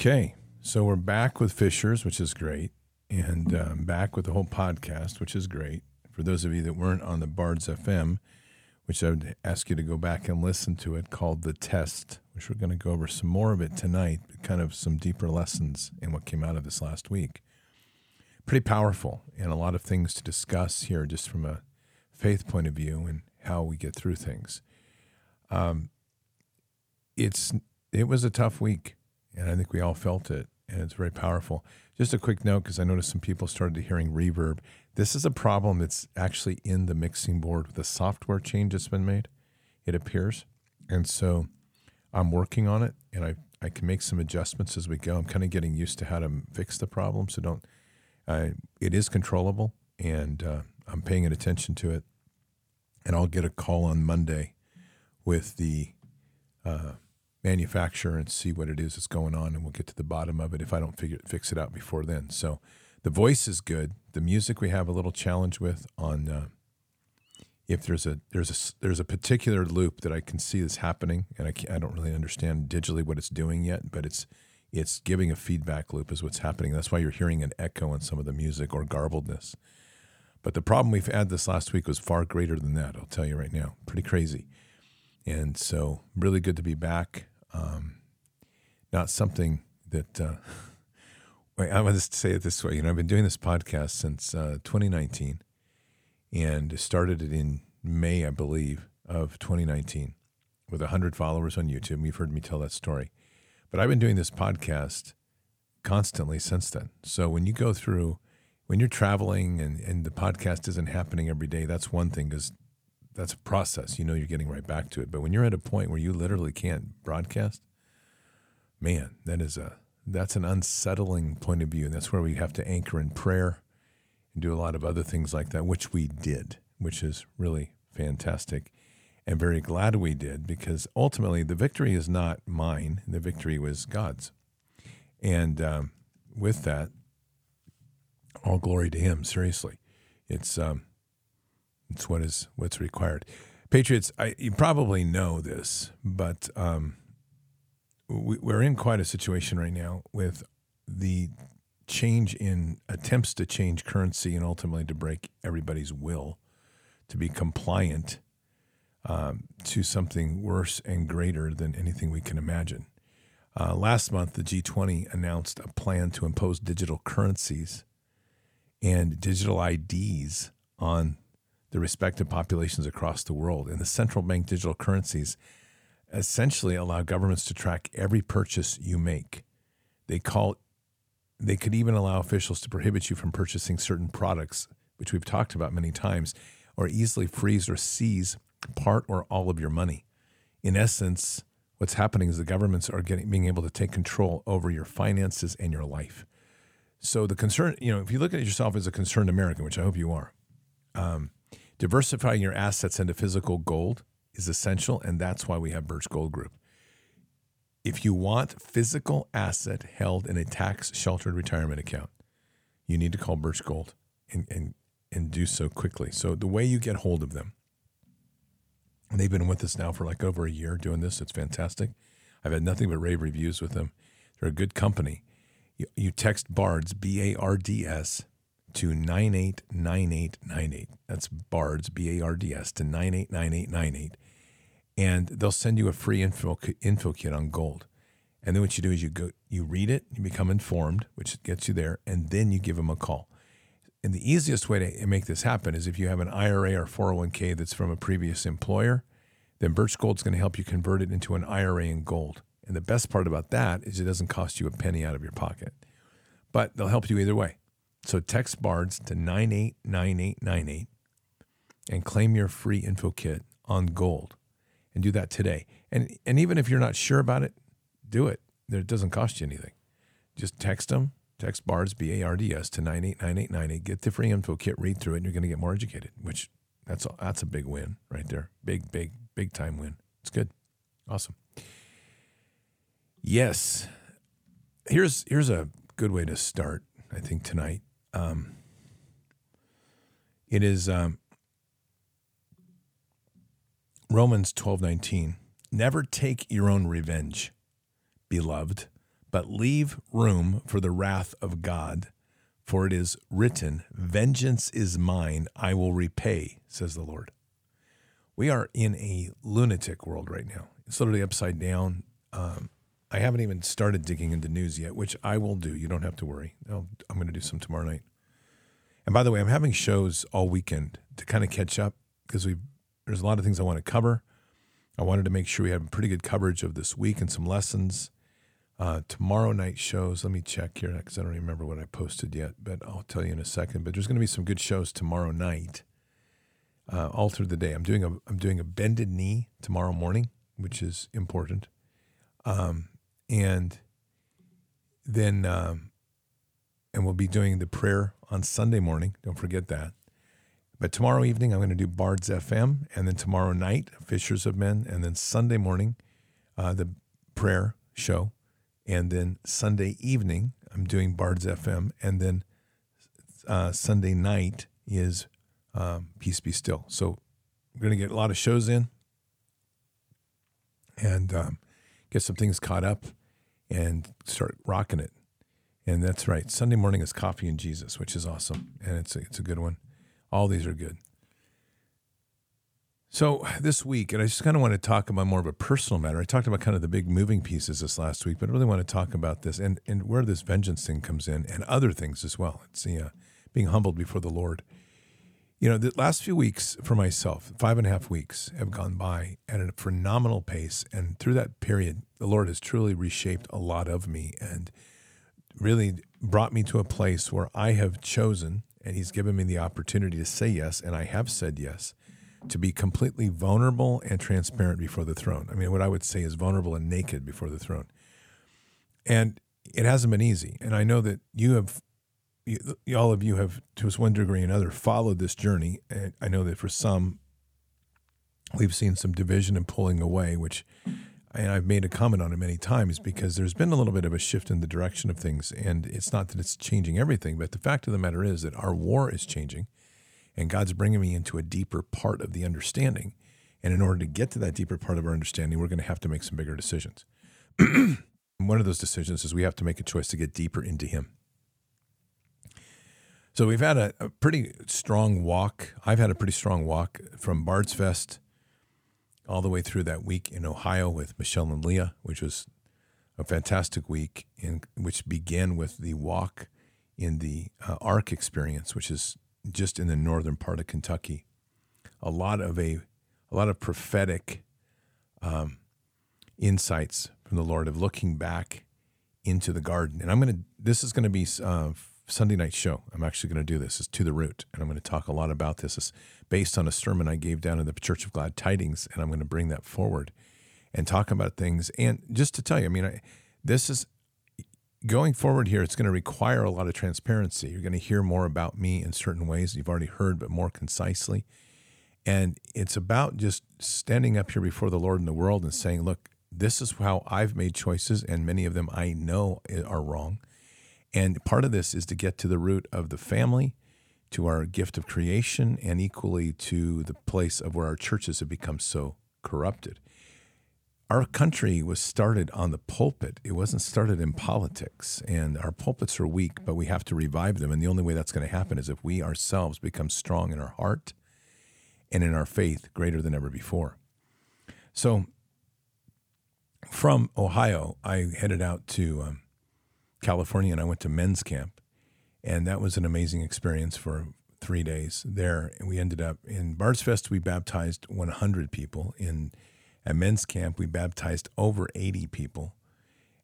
Okay, so we're back with Fishers, which is great, and um, back with the whole podcast, which is great. For those of you that weren't on the Bards FM, which I would ask you to go back and listen to it, called The Test, which we're going to go over some more of it tonight, but kind of some deeper lessons in what came out of this last week. Pretty powerful, and a lot of things to discuss here just from a faith point of view and how we get through things. Um, it's it was a tough week, and I think we all felt it, and it's very powerful. Just a quick note because I noticed some people started hearing reverb. This is a problem that's actually in the mixing board with the software change that's been made. It appears, and so I'm working on it, and I I can make some adjustments as we go. I'm kind of getting used to how to fix the problem, so don't. I it is controllable, and uh, I'm paying attention to it and I'll get a call on Monday with the uh, manufacturer and see what it is that's going on, and we'll get to the bottom of it if I don't figure fix it out before then. So the voice is good. The music we have a little challenge with on uh, if there's a there's a there's a particular loop that I can see is happening, and I can't, I don't really understand digitally what it's doing yet, but it's it's giving a feedback loop is what's happening. That's why you're hearing an echo in some of the music or garbledness. But the problem we've had this last week was far greater than that. I'll tell you right now, pretty crazy. And so, really good to be back. Um, not something that uh, I want to say it this way. You know, I've been doing this podcast since uh, 2019, and started it in May, I believe, of 2019, with 100 followers on YouTube. You've heard me tell that story. But I've been doing this podcast constantly since then. So when you go through, when you're traveling and, and the podcast isn't happening every day, that's one thing because that's a process. You know, you're getting right back to it. But when you're at a point where you literally can't broadcast, man, that is a that's an unsettling point of view. And that's where we have to anchor in prayer and do a lot of other things like that, which we did, which is really fantastic and very glad we did because ultimately the victory is not mine. The victory was God's. And um, with that, all glory to Him. Seriously, it's um, it's what is what's required. Patriots, I, you probably know this, but um, we, we're in quite a situation right now with the change in attempts to change currency and ultimately to break everybody's will to be compliant um, to something worse and greater than anything we can imagine. Uh, last month, the G20 announced a plan to impose digital currencies and digital IDs on the respective populations across the world. And the central bank digital currencies essentially allow governments to track every purchase you make. They call they could even allow officials to prohibit you from purchasing certain products, which we've talked about many times, or easily freeze or seize part or all of your money. In essence, what's happening is the governments are getting being able to take control over your finances and your life. So the concern, you know, if you look at yourself as a concerned American, which I hope you are, um, diversifying your assets into physical gold is essential, and that's why we have Birch Gold Group. If you want physical asset held in a tax sheltered retirement account, you need to call Birch Gold and, and, and do so quickly. So, the way you get hold of them, they've been with us now for like over a year doing this. It's fantastic. I've had nothing but rave reviews with them. They're a good company. You, you text BARDS, B A R D S, to 989898. That's BARDS, B A R D S, to 989898 and they'll send you a free info, info kit on gold. And then what you do is you go, you read it, you become informed, which gets you there, and then you give them a call. And the easiest way to make this happen is if you have an IRA or 401k that's from a previous employer, then Birch Gold's going to help you convert it into an IRA in gold. And the best part about that is it doesn't cost you a penny out of your pocket. But they'll help you either way. So text BARDS to 989898 and claim your free info kit on gold and do that today. And and even if you're not sure about it, do it. It doesn't cost you anything. Just text them, text BARDS, B A R D S, to 989898. Get the free info kit, read through it, and you're going to get more educated, which that's a, that's a big win right there. Big, big, big time win. It's good. Awesome. Yes. Here's here's a good way to start, I think, tonight. Um, it is um, Romans 12:19 Never take your own revenge, beloved, but leave room for the wrath of God, for it is written, vengeance is mine, I will repay, says the Lord. We are in a lunatic world right now. It's literally upside down. Um, I haven't even started digging into news yet, which I will do. You don't have to worry. i am going to do some tomorrow night. And by the way, I'm having shows all weekend to kind of catch up because we've there's a lot of things I want to cover. I wanted to make sure we had pretty good coverage of this week and some lessons. Uh, tomorrow night shows, let me check here because I don't remember what I posted yet, but I'll tell you in a second. But there's going to be some good shows tomorrow night, uh, all through the day. I'm doing a I'm doing a bended knee tomorrow morning, which is important, um, and then um, and we'll be doing the prayer on Sunday morning. Don't forget that. But tomorrow evening, I'm going to do Bards FM, and then tomorrow night, Fishers of Men, and then Sunday morning, uh, the prayer show, and then Sunday evening, I'm doing Bards FM, and then uh, Sunday night is um, Peace Be Still. So we're going to get a lot of shows in and um, get some things caught up and start rocking it. And that's right. Sunday morning is Coffee and Jesus, which is awesome, and it's a, it's a good one. All these are good. So this week, and I just kind of want to talk about more of a personal matter. I talked about kind of the big moving pieces this last week, but I really want to talk about this and, and where this vengeance thing comes in and other things as well. It's uh, being humbled before the Lord. You know, the last few weeks for myself, five and a half weeks, have gone by at a phenomenal pace. And through that period, the Lord has truly reshaped a lot of me and really brought me to a place where I have chosen, and He's given me the opportunity to say yes, and I have said yes, to be completely vulnerable and transparent before the throne. I mean, what I would say is vulnerable and naked before the throne. And it hasn't been easy. And I know that you have you, all of you have, to one degree or another, followed this journey. And I know that for some, we've seen some division and pulling away, which, and I've made a comment on it many times because there's been a little bit of a shift in the direction of things. And it's not that it's changing everything, but the fact of the matter is that our war is changing and God's bringing me into a deeper part of the understanding. And in order to get to that deeper part of our understanding, we're going to have to make some bigger decisions. One of those decisions is we have to make a choice to get deeper into Him. So we've had a, a, pretty strong walk. I've had a pretty strong walk from Bards Fest all the way through that week in Ohio with Michelle and Leah, which was a fantastic week, in which began with the walk in the uh, Ark experience, which is just in the northern part of Kentucky. A lot of a, a lot of prophetic um, insights from the Lord of looking back into the garden. And I'm to. This is to be uh, Sunday night show. I'm actually going to do this. It's to the root, and I'm going to talk a lot about this. It's based on a sermon I gave down in the Church of Glad Tidings, and I'm going to bring that forward and talk about things. And just to tell you, I mean, I, this is going forward here. It's going to require a lot of transparency. You're going to hear more about me in certain ways you've already heard, but more concisely. And it's about just standing up here before the Lord and the world and saying, "Look, this is how I've made choices, and many of them I know are wrong." And part of this is to get to the root of the family, to our gift of creation, and equally to the place of where our churches have become so corrupted. Our country was started on the pulpit. It wasn't started in politics. And our pulpits are weak, but we have to revive them. And the only way that's going to happen is if we ourselves become strong in our heart and in our faith greater than ever before. So from Ohio, I headed out to um, California and I went to men's camp. And that was an amazing experience for three days there. And we ended up in Bards Fest, we baptized 100 people. In at men's camp, we baptized over 80 people.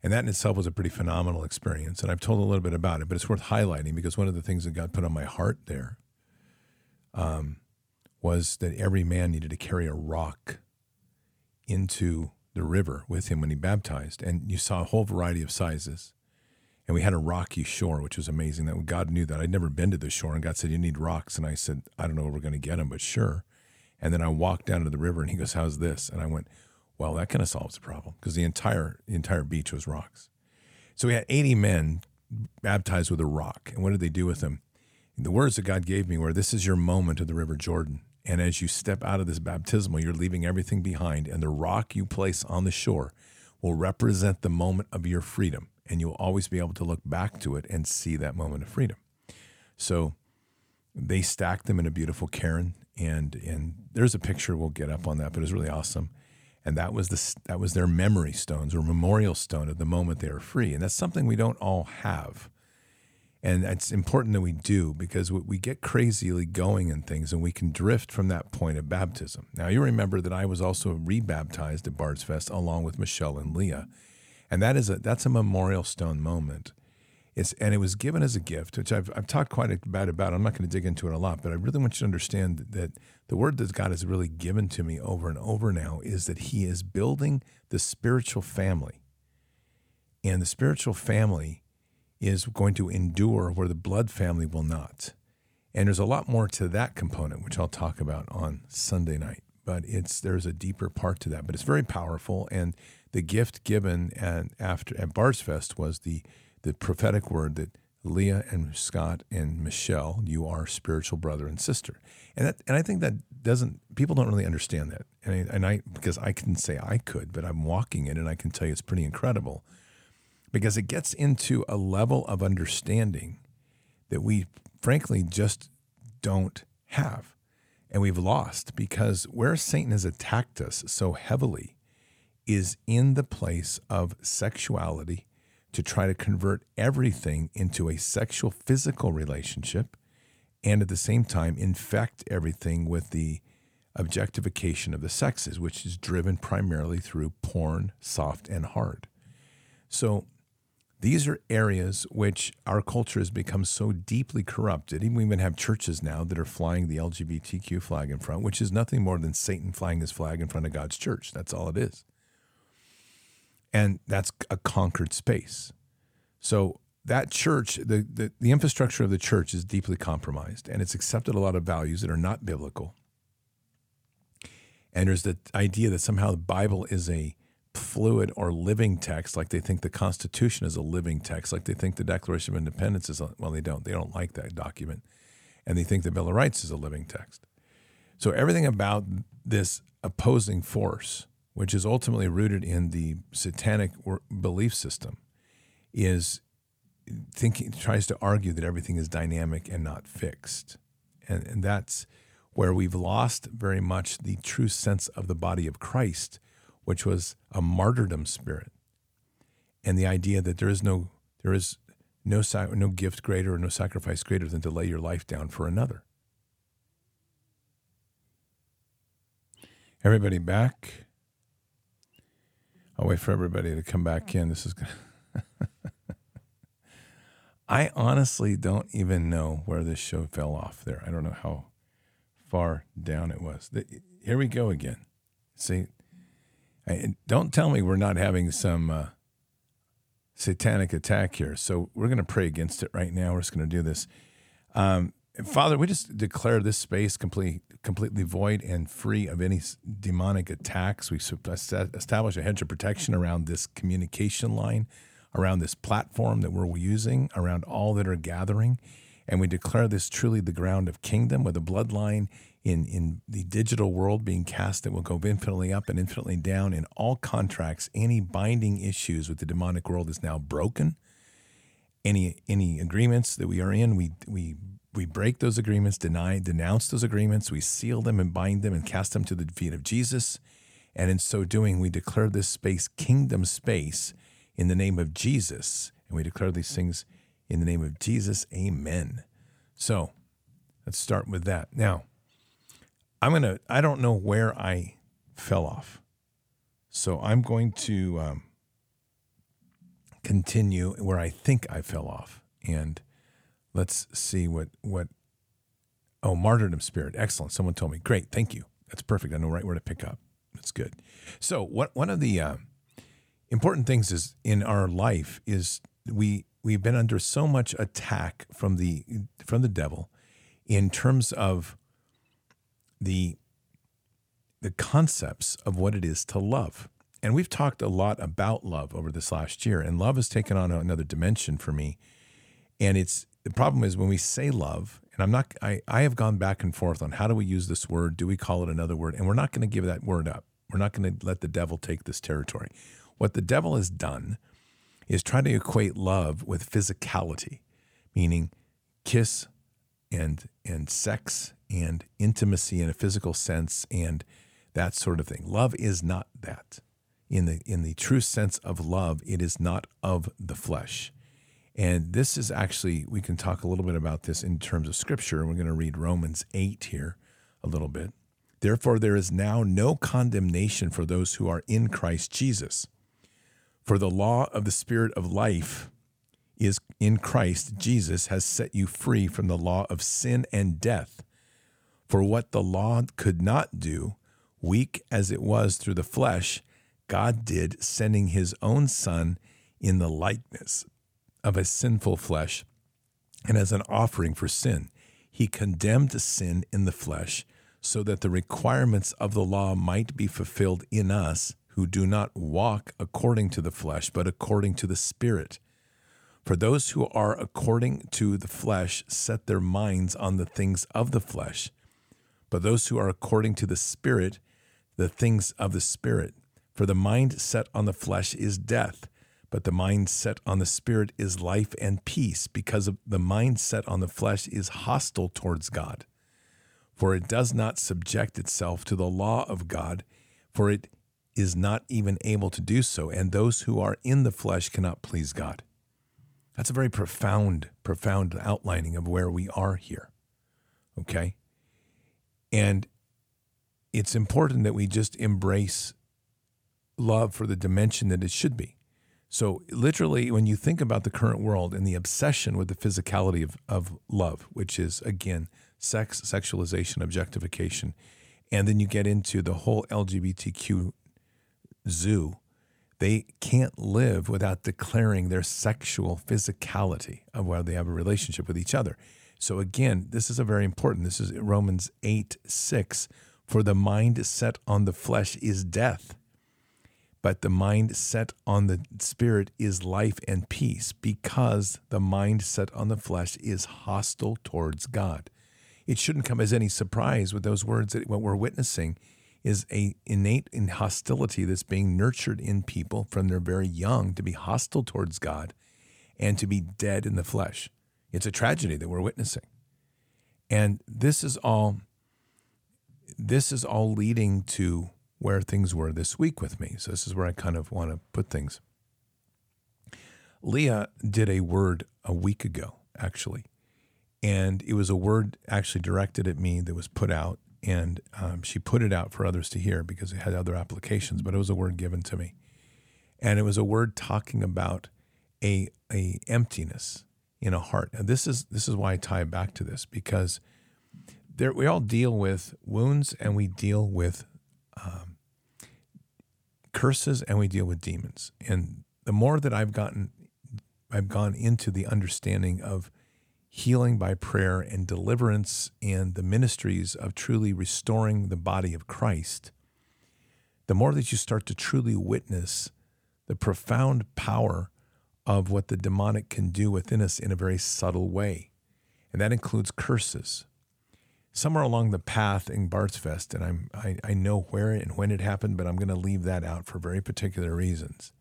And that in itself was a pretty phenomenal experience. And I've told a little bit about it, but it's worth highlighting because one of the things that God put on my heart there um, was that every man needed to carry a rock into the river with him when he baptized. And you saw a whole variety of sizes and we had a rocky shore, which was amazing. That God knew that I'd never been to the shore, and God said, "You need rocks," and I said, "I don't know where we're going to get them, but sure." And then I walked down to the river, and He goes, "How's this?" And I went, "Well, that kind of solves the problem because the entire the entire beach was rocks." So we had 80 men baptized with a rock, and what did they do with them? The words that God gave me were, "This is your moment of the River Jordan." And as you step out of this baptismal, you're leaving everything behind, and the rock you place on the shore will represent the moment of your freedom and you'll always be able to look back to it and see that moment of freedom. So they stacked them in a beautiful cairn, and and there's a picture we'll get up on that, but it was really awesome. And that was the that was their memory stones or memorial stone of the moment they were free, and that's something we don't all have. And it's important that we do because we get crazily going in things and we can drift from that point of baptism. Now, you remember that I was also rebaptized at Bards Fest along with Michelle and Leah and that is a that's a memorial stone moment. It's and it was given as a gift, which I've I've talked quite a bit about. I'm not going to dig into it a lot, but I really want you to understand that the word that God has really given to me over and over now is that He is building the spiritual family, and the spiritual family is going to endure where the blood family will not. And there's a lot more to that component, which I'll talk about on Sunday night. But it's there's a deeper part to that. But it's very powerful, and the gift given at, after at Bards Fest was the the prophetic word that Leah and Scott and Michelle, you are spiritual brother and sister, and that and I think that doesn't people don't really understand that, and I, and I because I can say I could, but I'm walking it, and I can tell you it's pretty incredible, because it gets into a level of understanding that we frankly just don't have, and we've lost because where Satan has attacked us so heavily is in the place of sexuality to try to convert everything into a sexual physical relationship and at the same time infect everything with the objectification of the sexes, which is driven primarily through porn, soft and hard. So these are areas which our culture has become so deeply corrupted. Even we even have churches now that are flying the LGBTQ flag in front, which is nothing more than Satan flying his flag in front of God's church. That's all it is. And that's a conquered space. So that church, the, the, the infrastructure of the church is deeply compromised and it's accepted a lot of values that are not biblical. And there's the idea that somehow the Bible is a fluid or living text, like they think the Constitution is a living text, like they think the Declaration of Independence is, a, well, they don't. They don't like that document. And they think the Bill of Rights is a living text. So everything about this opposing force, which is ultimately rooted in the satanic belief system, is thinking tries to argue that everything is dynamic and not fixed. And, and that's where we've lost very much the true sense of the body of Christ, which was a martyrdom spirit. And the idea that there is no there is no no gift greater or no sacrifice greater than to lay your life down for another. Everybody back. I'll wait for everybody to come back in. This is good. I honestly don't even know where this show fell off there. I don't know how far down it was. Here we go again. See, don't tell me we're not having some uh, satanic attack here. So we're going to pray against it right now. We're just going to do this. Um, Father, we just declare this space complete, completely void and free of any demonic attacks. We establish a hedge of protection around this communication line around this platform that we're using, around all that are gathering. And we declare this truly the ground of kingdom with a bloodline in, in the digital world being cast that will go infinitely up and infinitely down. In all contracts, any binding issues with the demonic world is now broken. Any any agreements that we are in, we we we break those agreements, deny, denounce those agreements, we seal them and bind them and cast them to the feet of Jesus. And in so doing, we declare this space kingdom space in the name of Jesus. And we declare these things in the name of Jesus. Amen. So let's start with that. Now, I'm going to, I don't know where I fell off. So I'm going to um, continue where I think I fell off. And let's see what, what, oh, martyrdom spirit. Excellent. Someone told me. Great. Thank you. That's perfect. I know right where to pick up. That's good. So, what one of the uh, important things is in our life is we we've been under so much attack from the from the devil in terms of the the concepts of what it is to love. And we've talked a lot about love over this last year, and love has taken on another dimension for me. And it's the problem is when we say love, and I'm not I, I have gone back and forth on how do we use this word? Do we call it another word? And we're not going to give that word up. We're not going to let the devil take this territory. What the devil has done is try to equate love with physicality, meaning kiss and and sex and intimacy in a physical sense and that sort of thing. Love is not that. In the in the true sense of love, it is not of the flesh. And this is actually we can talk a little bit about this in terms of scripture. We're going to read Romans 8 here a little bit. Therefore there is now no condemnation for those who are in Christ Jesus. For the law of the Spirit of life is in Christ Jesus has set you free from the law of sin and death. For what the law could not do, weak as it was through the flesh, God did, sending his own Son in the likeness of a sinful flesh and as an offering for sin. He condemned sin in the flesh so that the requirements of the law might be fulfilled in us who do not walk according to the flesh, but according to the Spirit. For those who are according to the flesh set their minds on the things of the flesh, but those who are according to the Spirit, the things of the Spirit. For the mind set on the flesh is death, but the mind set on the Spirit is life and peace, because the mind set on the flesh is hostile towards God. For it does not subject itself to the law of God, for it is not even able to do so, and those who are in the flesh cannot please God. That's a very profound, profound outlining of where we are here. Okay. And it's important that we just embrace love for the dimension that it should be. So, literally, when you think about the current world and the obsession with the physicality of, of love, which is, again, sex, sexualization, objectification, and then you get into the whole LGBTQ zoo, they can't live without declaring their sexual physicality of whether they have a relationship with each other. So, again, this is a very important. This is Romans 8 6. For the mind set on the flesh is death, but the mind set on the spirit is life and peace, because the mind set on the flesh is hostile towards God. It shouldn't come as any surprise with those words that what we're witnessing is a innate in hostility that's being nurtured in people from their very young to be hostile towards God and to be dead in the flesh. It's a tragedy that we're witnessing. And this is all this is all leading to where things were this week with me. So this is where I kind of want to put things. Leah did a word a week ago, actually. And it was a word actually directed at me that was put out and um, she put it out for others to hear because it had other applications, but it was a word given to me, and it was a word talking about a a emptiness in a heart. And this is this is why I tie back to this because there we all deal with wounds and we deal with um, curses and we deal with demons, and the more that I've gotten, I've gone into the understanding of healing by prayer and deliverance and the ministries of truly restoring the body of Christ, the more that you start to truly witness the profound power of what the demonic can do within us in a very subtle way. And that includes curses. Somewhere along the path in Bardsfest, and I'm, I, I know where and when it happened, but I'm going to leave that out for very particular reasons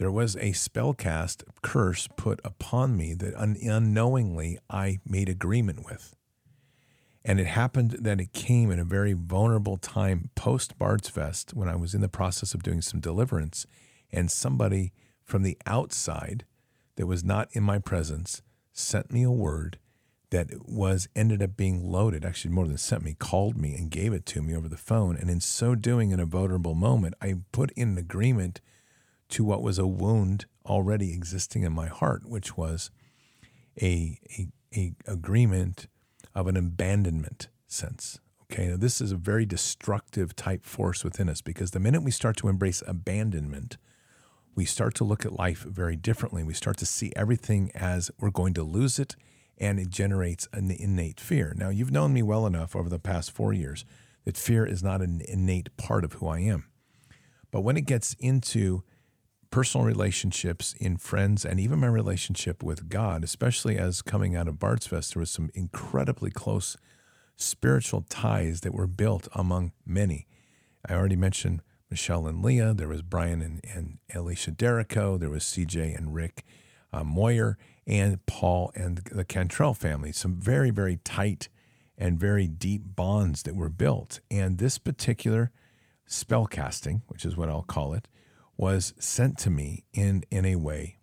there was a spellcast curse put upon me that un- unknowingly I made agreement with. And it happened that it came in a very vulnerable time post Bard's Fest when I was in the process of doing some deliverance, and somebody from the outside that was not in my presence sent me a word that was ended up being loaded actually more than sent me called me and gave it to me over the phone and in so doing in a vulnerable moment i put in an agreement to what was a wound already existing in my heart, which was a, a, a agreement of an abandonment sense. Okay, now this is a very destructive type force within us because the minute we start to embrace abandonment, we start to look at life very differently. We start to see everything as we're going to lose it, and it generates an innate fear. Now, you've known me well enough over the past four years that fear is not an innate part of who I am. But when it gets into personal relationships in friends and even my relationship with God, especially as coming out of Bards Fest, there was some incredibly close spiritual ties that were built among many. I already mentioned Michelle and Leah. There was Brian and, and Alicia Derrico. There was CJ and Rick uh, Moyer and Paul and the Cantrell family. Some very, very tight and very deep bonds that were built. And this particular spell casting, which is what I'll call it, was sent to me in, in a way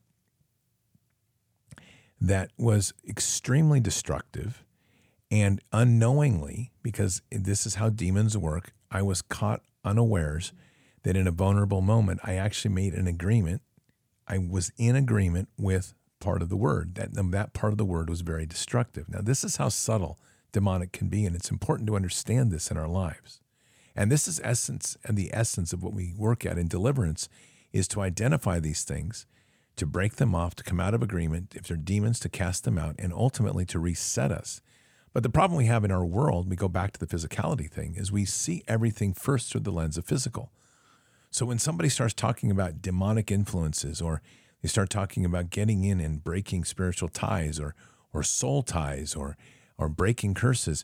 that was extremely destructive and unknowingly, because this is how demons work, I was caught unawares that in a vulnerable moment, I actually made an agreement. I was in agreement with part of the word. That, um, that part of the word was very destructive. Now, this is how subtle demonic can be, and it's important to understand this in our lives. And this is essence and the essence of what we work at in deliverance is to identify these things, to break them off, to come out of agreement, if they're demons, to cast them out, and ultimately to reset us. But the problem we have in our world, we go back to the physicality thing, is we see everything first through the lens of physical. So when somebody starts talking about demonic influences or start talking about getting in and breaking spiritual ties or or soul ties or or breaking curses,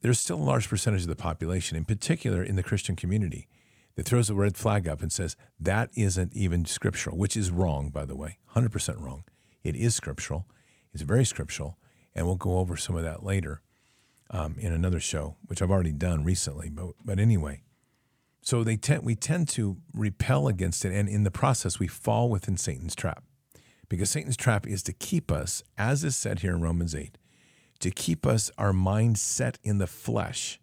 there's still a large percentage of the population, in particular in the Christian community, that throws a red flag up and says that isn't even scriptural, which is wrong, by the way, 100% wrong. It is scriptural. It's very scriptural. And we'll go over some of that later um, in another show, which I've already done recently. But, but anyway, so they tend, we tend to repel against it. And in the process, we fall within Satan's trap because Satan's trap is to keep us, as is said here in Romans 8, to keep us our mind set in the flesh.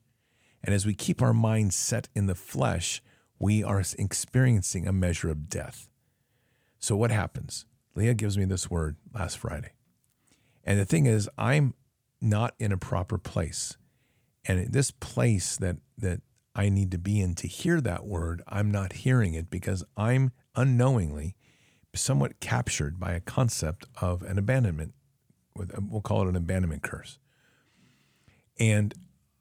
And as we keep our mind set in the flesh, we are experiencing a measure of death. So what happens? Leah gives me this word last Friday. And the thing is, I'm not in a proper place. And this place that that I need to be in to hear that word, I'm not hearing it because I'm unknowingly somewhat captured by a concept of an abandonment. Uh, we'll call it an abandonment curse. And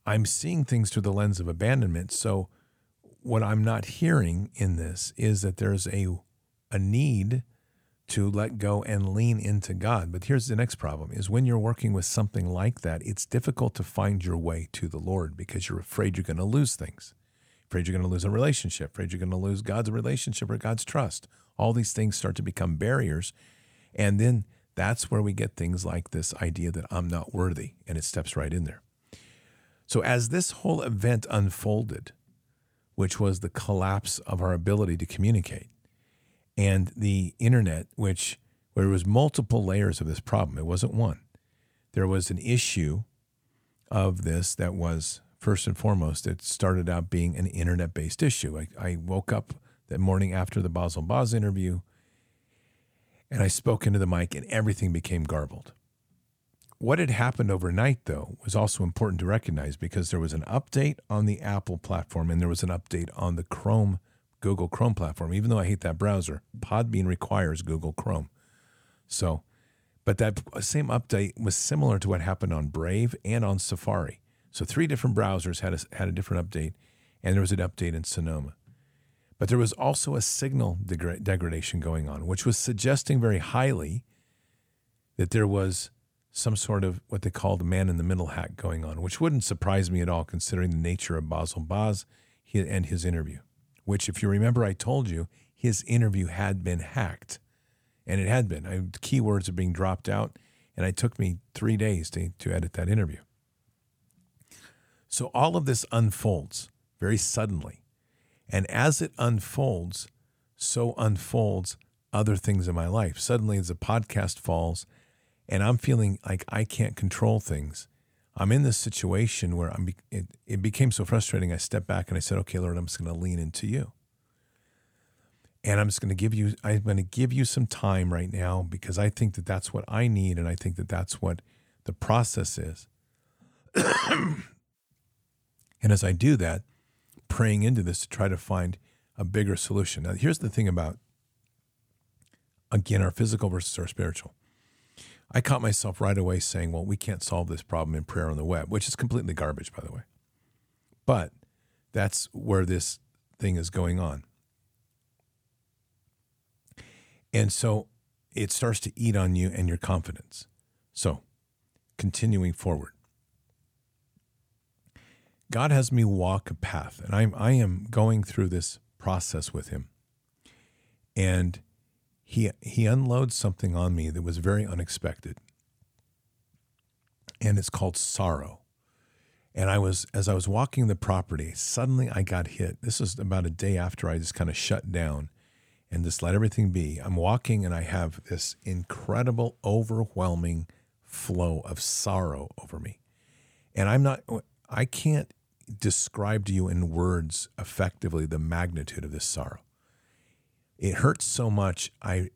I'm seeing things through the lens of abandonment. So, what I'm not hearing in this is that there's a, a need to let go and lean into God. But here's the next problem is when you're working with something like that, it's difficult to find your way to the Lord because you're afraid you're going to lose things. Afraid you're going to lose a relationship, afraid you're going to lose God's relationship or God's trust. All these things start to become barriers. And then that's where we get things like this idea that I'm not worthy, and it steps right in there. So, as this whole event unfolded, which was the collapse of our ability to communicate, and the internet, which where there was multiple layers of this problem, it wasn't one. There was an issue of this that was first and foremost, it started out being an internet based issue. I, I woke up that morning after the Basel Boz interview and I spoke into the mic and everything became garbled. What had happened overnight, though, was also important to recognize because there was an update on the Apple platform and there was an update on the Chrome, Google Chrome platform. Even though I hate that browser, Podbean requires Google Chrome. So, but that same update was similar to what happened on Brave and on Safari. So, three different browsers had a, had a different update, and there was an update in Sonoma. But there was also a signal degra- degradation going on, which was suggesting very highly that there was some sort of what they called a man in the middle hack going on, which wouldn't surprise me at all considering the nature of Basel Boz and his interview. Which, if you remember, I told you his interview had been hacked, and it had been. I, keywords are being dropped out, and it took me three days to, to edit that interview. So all of this unfolds very suddenly. And as it unfolds, so unfolds other things in my life. Suddenly, as the podcast falls, and I'm feeling like I can't control things. I'm in this situation where I'm. It, it became so frustrating. I stepped back and I said, "Okay, Lord, I'm just going to lean into you, and I'm just going to give you. I'm going to give you some time right now because I think that that's what I need, and I think that that's what the process is." and as I do that, praying into this to try to find a bigger solution. Now, here's the thing about again our physical versus our spiritual I caught myself right away saying, well, we can't solve this problem in prayer on the web, which is completely garbage, by the way. But that's where this thing is going on. And so it starts to eat on you and your confidence. So, continuing forward. God has me walk a path, and I'm I am going through this process with him. And he he unloads something on me that was very unexpected. And it's called sorrow. And i was as i was walking the property suddenly i got hit. This was about a day after i just kind of shut down and just let everything be. I'm walking and i have this incredible overwhelming flow of sorrow over me. And i'm not i can't describe to you in words effectively the magnitude of this sorrow it hurt so much. I,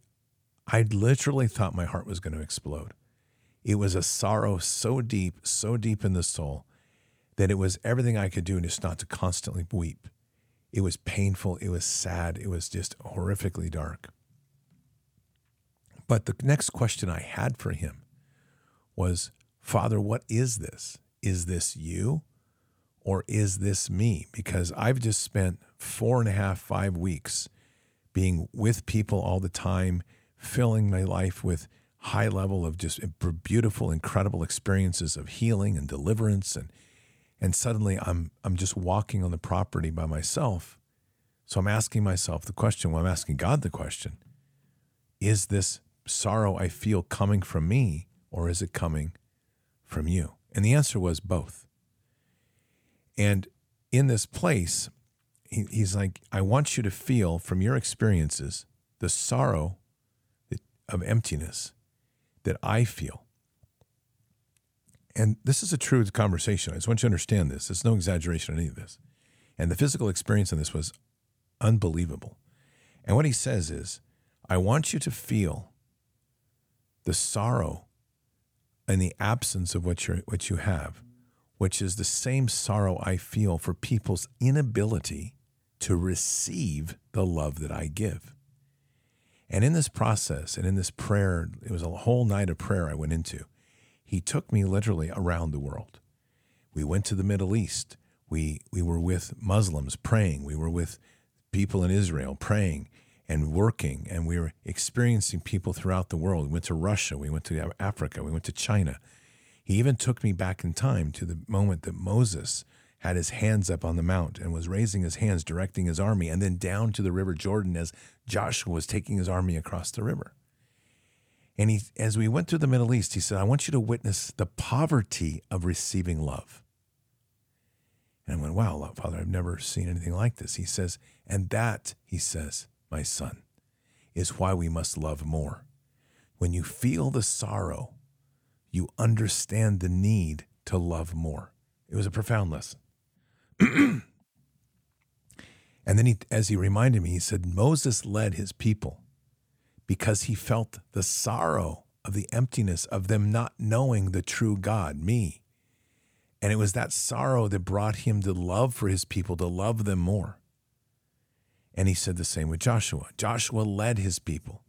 I literally thought my heart was going to explode. It was a sorrow so deep, so deep in the soul that it was everything I could do just not to constantly weep. It was painful. It was sad. It was just horrifically dark. But the next question I had for him was, Father, what is this? Is this you or is this me? Because I've just spent four and a half, five weeks being with people all the time, filling my life with high level of just beautiful, incredible experiences of healing and deliverance. And, and suddenly I'm, I'm just walking on the property by myself. So I'm asking myself the question, well, I'm asking God the question is this sorrow I feel coming from me or is it coming from you? And the answer was both. And in this place, he, he's like, I want you to feel from your experiences the sorrow of emptiness that I feel. and this is a true conversation. I just want you to understand this. There's no exaggeration in any of this. And the physical experience in this was unbelievable. And what he says is, I want you to feel the sorrow and the absence of what, you what you have, which is the same sorrow I feel for people's inability to receive the love that I give. And in this process and in this prayer, it was a whole night of prayer I went into. He took me literally around the world. We went to the Middle East. We, we were with Muslims praying. We were with people in Israel praying and working, and we were experiencing people throughout the world. We went to Russia, we went to Africa, we went to China. He even took me back in time to the moment that Moses had his hands up on the mount and was raising his hands, directing his army, and then down to the river Jordan as Joshua was taking his army across the river. And he, as we went through the Middle East, he said, I want you to witness the poverty of receiving love. And I went, wow, Father, I've never seen anything like this. He says, and that, he says, my son, is why we must love more. When you feel the sorrow, you understand the need to love more. It was a profound lesson. and then he, as he reminded me, he said, Moses led his people because he felt the sorrow of the emptiness of them not knowing the true God, me. And it was that sorrow that brought him to love for his people, to love them more. And he said the same with Joshua. Joshua led his people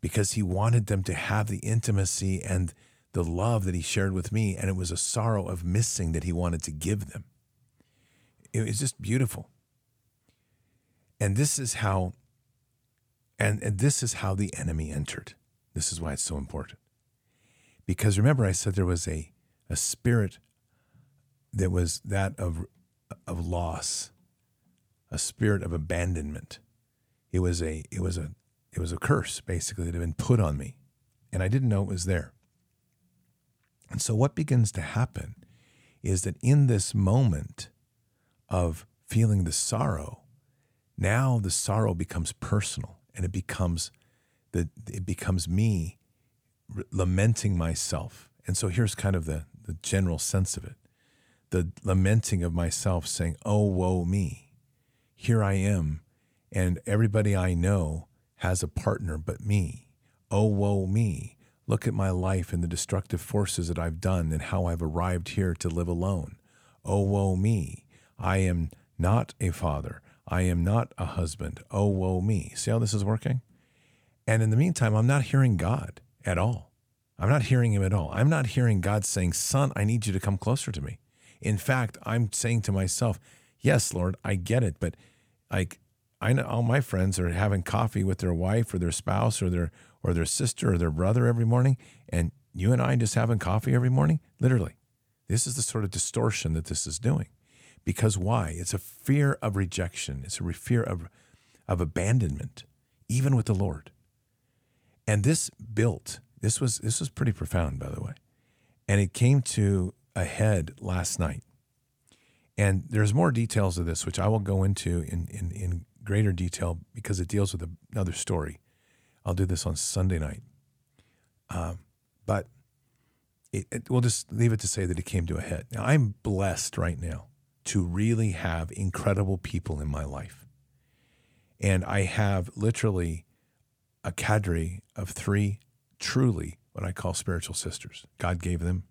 because he wanted them to have the intimacy and the love that he shared with me. And it was a sorrow of missing that he wanted to give them. It was just beautiful. And this is how and, and this is how the enemy entered. This is why it's so important. Because remember I said there was a a spirit that was that of of loss, a spirit of abandonment. It was a it was a it was a curse basically that had been put on me, and I didn't know it was there. And so what begins to happen is that in this moment of feeling the sorrow, now the sorrow becomes personal and it becomes the it becomes me lamenting myself. And so here's kind of the the general sense of it. The lamenting of myself saying, "Oh woe me. Here I am and everybody I know has a partner but me. Oh woe me. Look at my life and the destructive forces that I've done and how I've arrived here to live alone. Oh, woe me. I am not a father. I am not a husband. Oh, woe me. See how this is working? And in the meantime, I'm not hearing God at all. I'm not hearing him at all. I'm not hearing God saying, Son, I need you to come closer to me. In fact, I'm saying to myself, Yes, Lord, I get it, but like I know all my friends are having coffee with their wife or their spouse or their or their sister or their brother every morning, and you and I just having coffee every morning. Literally, this is the sort of distortion that this is doing. Because why? It's a fear of rejection. It's a fear of of abandonment, even with the Lord. And this built. This was this was pretty profound, by the way, and it came to a head last night. And there's more details of this, which I will go into in, in, in greater detail because it deals with another story. I'll do this on Sunday night. Um, but it, it, we'll just leave it to say that it came to a head. Now, I'm blessed right now to really have incredible people in my life. And I have literally a cadre of three truly what I call spiritual sisters. God gave them,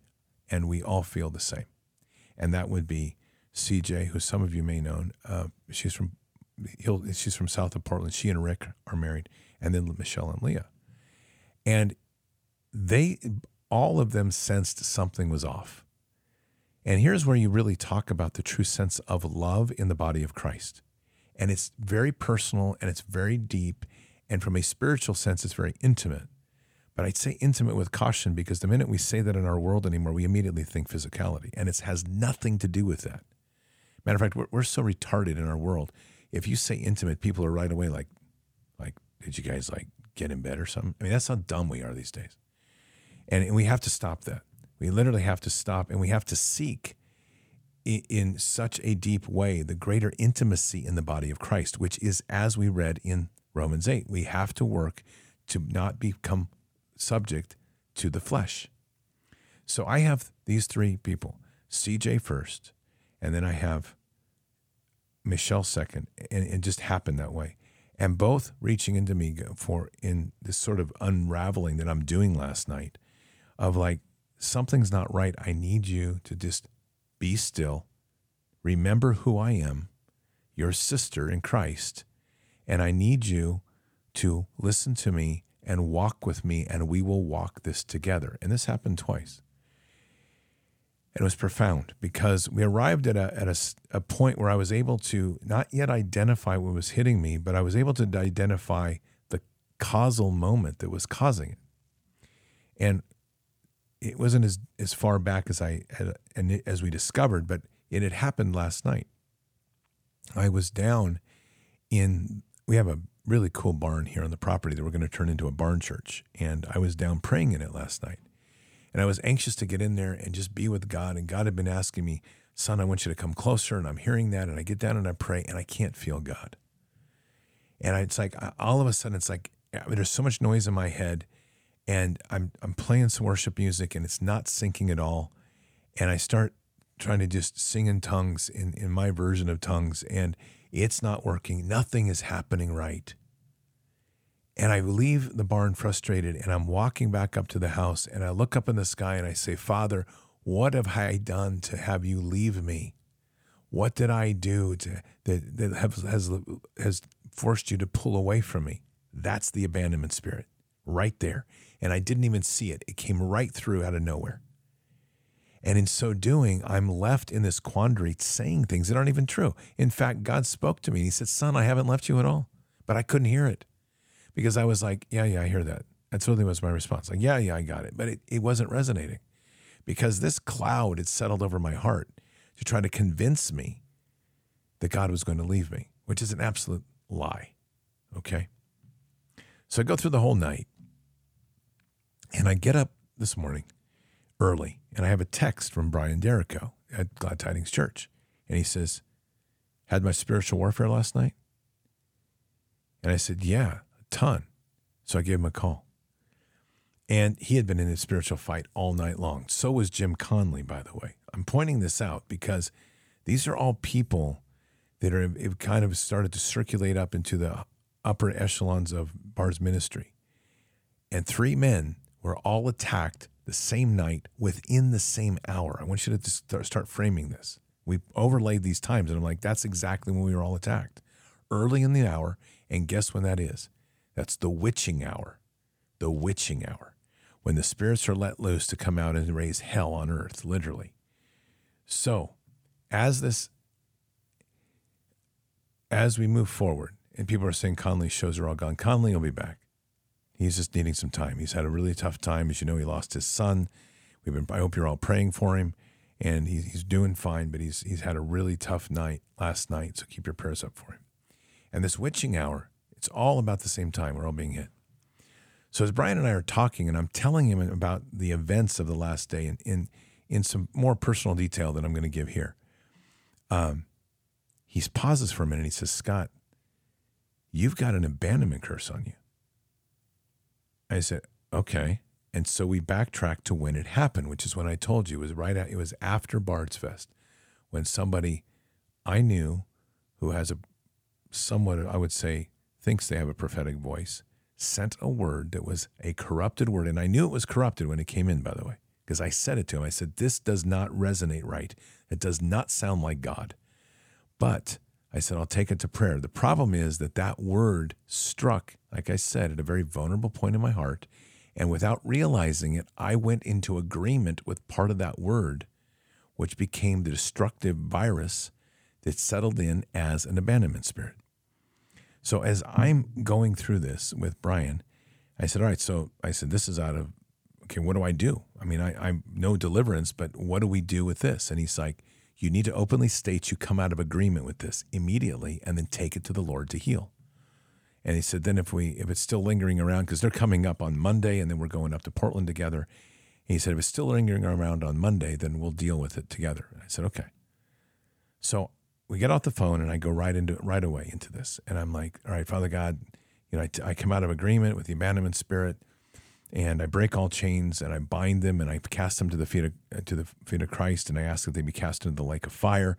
and we all feel the same. And that would be CJ, who some of you may know. Uh, she's from she's from south of Portland. She and Rick are married, and then Michelle and Leah. And they, all of them sensed something was off. And here's where you really talk about the true sense of love in the body of Christ. And it's very personal and it's very deep. And from a spiritual sense, it's very intimate. But I'd say intimate with caution because the minute we say that in our world anymore, we immediately think physicality. And it has nothing to do with that. Matter of fact, we're, we're so retarded in our world if you say intimate, people are right away like, like, did you guys like get in bed or something? I mean, that's how dumb we are these days. And, and we have to stop that. We literally have to stop and we have to seek in, such a deep way the greater intimacy in the body of Christ, which is as we read in Romans 8. We have to work to not become subject to the flesh. So I have these three people CJ first, and then I have Michelle second, and it just happened that way. And both reaching into me for in this sort of unraveling that I'm doing last night of like, something's not right. I need you to just be still, remember who I am, your sister in Christ, and I need you to listen to me and walk with me, and we will walk this together. And this happened twice. And it was profound because we arrived at, a, at a, a point where I was able to not yet identify what was hitting me, but I was able to identify the causal moment that was causing it. And it wasn't as, as far back as I had, and as we discovered, but it had happened last night. I was down in, we have a really cool barn here on the property that we're going to turn into a barn church. And I was down praying in it last night. And I was anxious to get in there and just be with God. And God had been asking me, son, I want you to come closer. And I'm hearing that. And I get down and I pray and I can't feel God. And it's like, all of a sudden, it's like, mean, there's so much noise in my head and I'm, I'm playing some worship music and it's not syncing at all. And I start trying to just sing in tongues in, in my version of tongues and it's not working. Nothing is happening right. And I leave the barn frustrated and I'm walking back up to the house and I look up in the sky and I say, Father, what have I done to have you leave me? What did I do to, that, that has, has, has forced you to pull away from me? That's the abandonment spirit right there. And I didn't even see it. It came right through out of nowhere. And in so doing, I'm left in this quandary saying things that aren't even true. In fact, God spoke to me and He said, Son, I haven't left you at all. But I couldn't hear it because I was like, yeah, yeah, I hear that. That's really was my response. Like, yeah, yeah, I got it. But it, it wasn't resonating because this cloud had settled over my heart to try to convince me that God was going to leave me, which is an absolute lie. Okay. So I go through the whole night and I get up this morning early and I have a text from Brian Derrico at Glad Tidings Church. And he says, Had my spiritual warfare last night? And I said, Yeah a ton. So I gave him a call. And he had been in a spiritual fight all night long. So was Jim Conley, by the way. I'm pointing this out because these are all people that are have kind of started to circulate up into the upper echelons of Bard's ministry. And three men were all attacked the same night within the same hour. I want you to start framing this. We overlaid these times, and I'm like, that's exactly when we were all attacked. Early in the hour, and guess when that is? That's the witching hour. The witching hour. When the spirits are let loose to come out and raise hell on earth, literally. So, as this, as we move forward, and people are saying Conley's shows are all gone, Conley will be back. He's just needing some time. He's had a really tough time. As you know, he lost his son. We've been, I hope you're all praying for him. And he's, he's doing fine, but he's, he's had a really tough night last night. So keep your prayers up for him. And this witching hour it's all about the same time. We're all being hit. So as Brian and I are talking, and I'm telling him about the events of the last day in in, in some more personal detail that I'm going to give here, um, he pauses for a minute. He says, "Scott, you've got an abandonment curse on you." I said, "Okay." And so we backtrack to when it happened, which is when I told you it was right at, it was after Bards Fest, when somebody I knew who has a somewhat I would say thinks they have a prophetic voice, sent a word that was a corrupted word. And I knew it was corrupted when it came in, by the way, because I said it to him. I said, This does not resonate right. It does not sound like God. But I said, I'll take it to prayer. The problem is that that word struck, like I said, at a very vulnerable point in my heart. And without realizing it, I went into agreement with part of that word, which became the destructive virus that settled in as an abandonment spirit. So as I'm going through this with Brian, I said, all right, so I said, this is out of, okay, what do I do? I mean, I, I'm no deliverance, but what do we do with this? And he's like, you need to openly state you come out of agreement with this immediately and then take it to the Lord to heal. And he said, then if we, if it's still lingering around, because they're coming up on Monday and then we're going up to Portland together. He said, if it's still lingering around on Monday, then we'll deal with it together. And I said, okay. So we get off the phone and I go right into it right away into this. And I'm like, all right, Father God, you know, I, I come out of agreement with the abandonment spirit. And I break all chains and I bind them and I cast them to the feet of, uh, to the feet of Christ and I ask that they be cast into the lake of fire